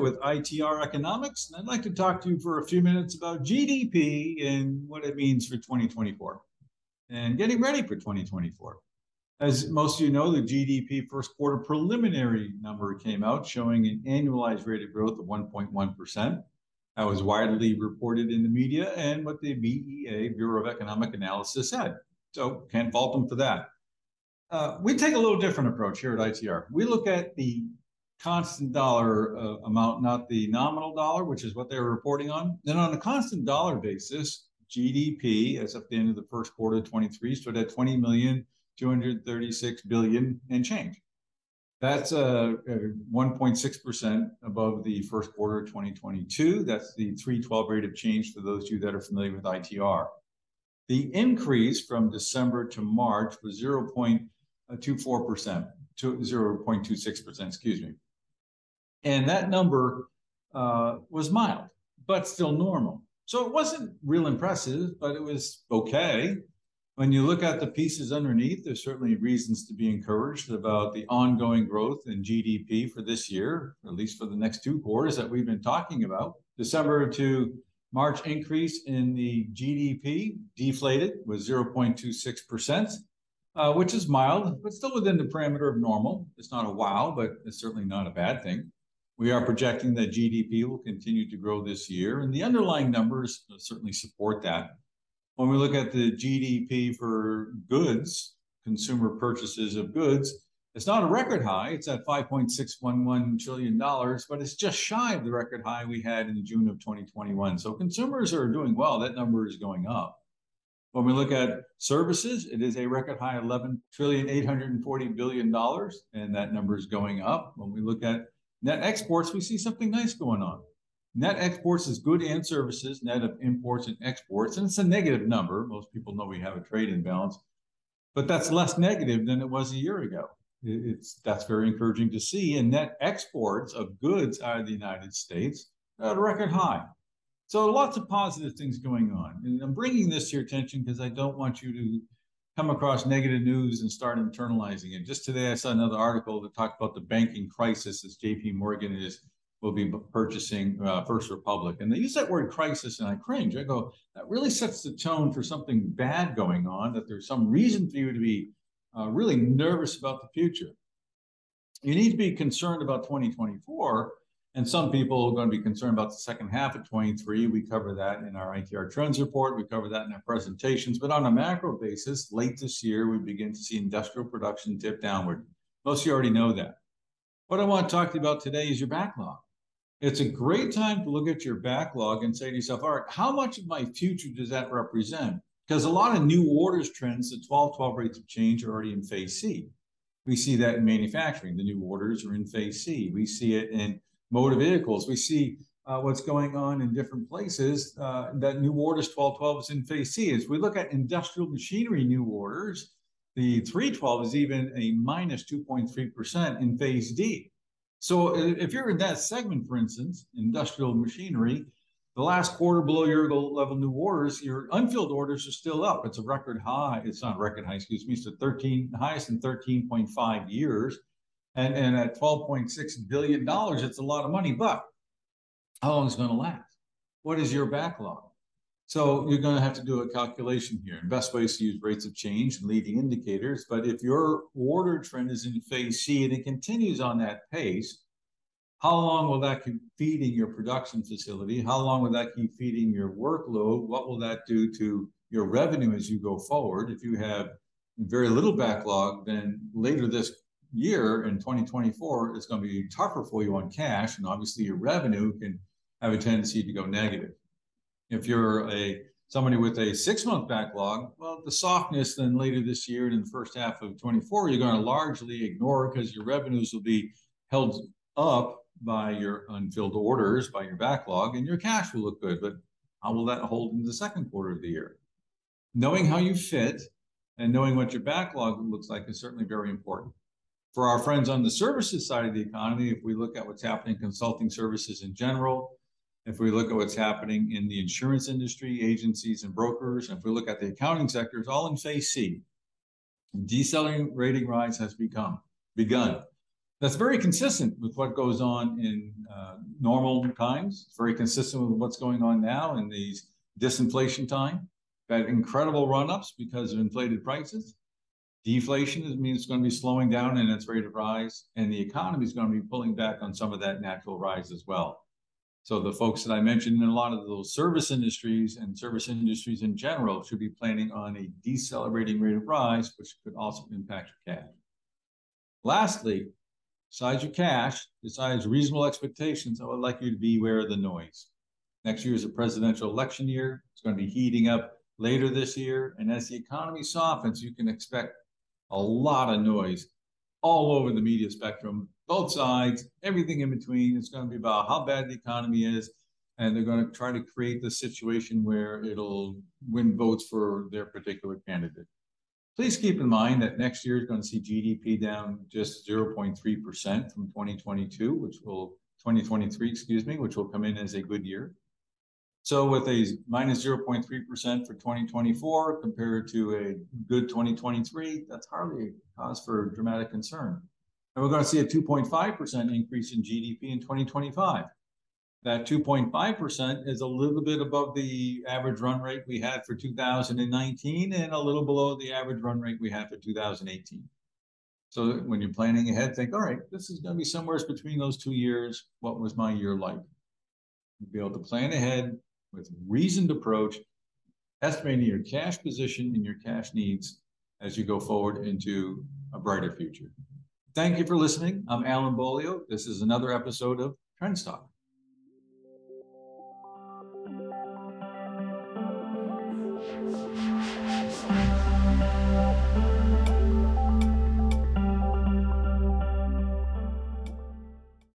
With ITR Economics, and I'd like to talk to you for a few minutes about GDP and what it means for 2024 and getting ready for 2024. As most of you know, the GDP first quarter preliminary number came out showing an annualized rate of growth of 1.1%. That was widely reported in the media and what the BEA, Bureau of Economic Analysis, said. So can't fault them for that. Uh, we take a little different approach here at ITR. We look at the constant dollar uh, amount, not the nominal dollar, which is what they were reporting on. Then on a constant dollar basis, GDP as of the end of the first quarter of 23 stood at 20 million 236 billion and change. That's uh, 1.6% above the first quarter of 2022. That's the 312 rate of change for those of you that are familiar with ITR. The increase from December to March was 0.24%, to 0.26%, excuse me. And that number uh, was mild, but still normal. So it wasn't real impressive, but it was okay. When you look at the pieces underneath, there's certainly reasons to be encouraged about the ongoing growth in GDP for this year, at least for the next two quarters that we've been talking about. December to March increase in the GDP deflated was 0.26%, uh, which is mild, but still within the parameter of normal. It's not a wow, but it's certainly not a bad thing. We are projecting that GDP will continue to grow this year, and the underlying numbers certainly support that. When we look at the GDP for goods, consumer purchases of goods, it's not a record high. It's at $5.611 trillion, but it's just shy of the record high we had in June of 2021. So consumers are doing well. That number is going up. When we look at services, it is a record high 11 trillion 840 billion dollars, and that number is going up. When we look at Net exports, we see something nice going on. Net exports is good and services, net of imports and exports, and it's a negative number. Most people know we have a trade imbalance, but that's less negative than it was a year ago. It's that's very encouraging to see. And net exports of goods out of the United States at a record high. So lots of positive things going on. And I'm bringing this to your attention because I don't want you to come across negative news and start internalizing it. Just today, I saw another article that talked about the banking crisis as JP Morgan is will be purchasing uh, First Republic. And they use that word crisis, and I cringe. I go, that really sets the tone for something bad going on, that there's some reason for you to be uh, really nervous about the future. You need to be concerned about 2024 and some people are going to be concerned about the second half of 23. We cover that in our ITR trends report. We cover that in our presentations. But on a macro basis, late this year, we begin to see industrial production dip downward. Most of you already know that. What I want to talk to you about today is your backlog. It's a great time to look at your backlog and say to yourself, all right, how much of my future does that represent? Because a lot of new orders trends, the 12 12 rates of change are already in phase C. We see that in manufacturing. The new orders are in phase C. We see it in motor vehicles. We see uh, what's going on in different places. Uh, that new orders 1212 is in phase C. As we look at industrial machinery new orders, the 312 is even a minus 2.3% in phase D. So if you're in that segment, for instance, industrial machinery, the last quarter below your level new orders, your unfilled orders are still up. It's a record high. It's not record high, excuse me. It's the 13 highest in 13.5 years. And, and at $12.6 billion, it's a lot of money, but how long is it going to last? What is your backlog? So you're going to have to do a calculation here. And best ways to use rates of change and leading indicators. But if your order trend is in phase C and it continues on that pace, how long will that keep feeding your production facility? How long will that keep feeding your workload? What will that do to your revenue as you go forward? If you have very little backlog, then later this year in 2024 is going to be tougher for you on cash, and obviously your revenue can have a tendency to go negative. If you're a somebody with a six month backlog, well, the softness then later this year and in the first half of 24, you're going to largely ignore because your revenues will be held up by your unfilled orders, by your backlog, and your cash will look good. But how will that hold in the second quarter of the year? Knowing how you fit and knowing what your backlog looks like is certainly very important. For our friends on the services side of the economy, if we look at what's happening in consulting services in general, if we look at what's happening in the insurance industry, agencies and brokers, and if we look at the accounting sectors, all in phase C. Decelerating rating rise has become begun. That's very consistent with what goes on in uh, normal times. It's very consistent with what's going on now in these disinflation time. Got incredible run-ups because of inflated prices. Deflation means it's going to be slowing down in its rate of rise, and the economy is going to be pulling back on some of that natural rise as well. So the folks that I mentioned in a lot of those service industries and service industries in general should be planning on a decelerating rate of rise, which could also impact your cash. Lastly, besides your cash, besides reasonable expectations, I would like you to be aware of the noise. Next year is a presidential election year. It's going to be heating up later this year. And as the economy softens, you can expect a lot of noise all over the media spectrum, both sides, everything in between. It's going to be about how bad the economy is. And they're going to try to create the situation where it'll win votes for their particular candidate. Please keep in mind that next year is going to see GDP down just 0.3% from 2022, which will 2023, excuse me, which will come in as a good year. So with a minus 0.3% for 2024 compared to a good 2023, that's hardly a cause for dramatic concern. And we're going to see a 2.5% increase in GDP in 2025. That 2.5% is a little bit above the average run rate we had for 2019 and a little below the average run rate we had for 2018. So when you're planning ahead, think, all right, this is going to be somewhere between those two years. What was my year like? Be able to plan ahead, with reasoned approach, estimating your cash position and your cash needs as you go forward into a brighter future. Thank you for listening. I'm Alan Beaulieu. This is another episode of TrendsTalk.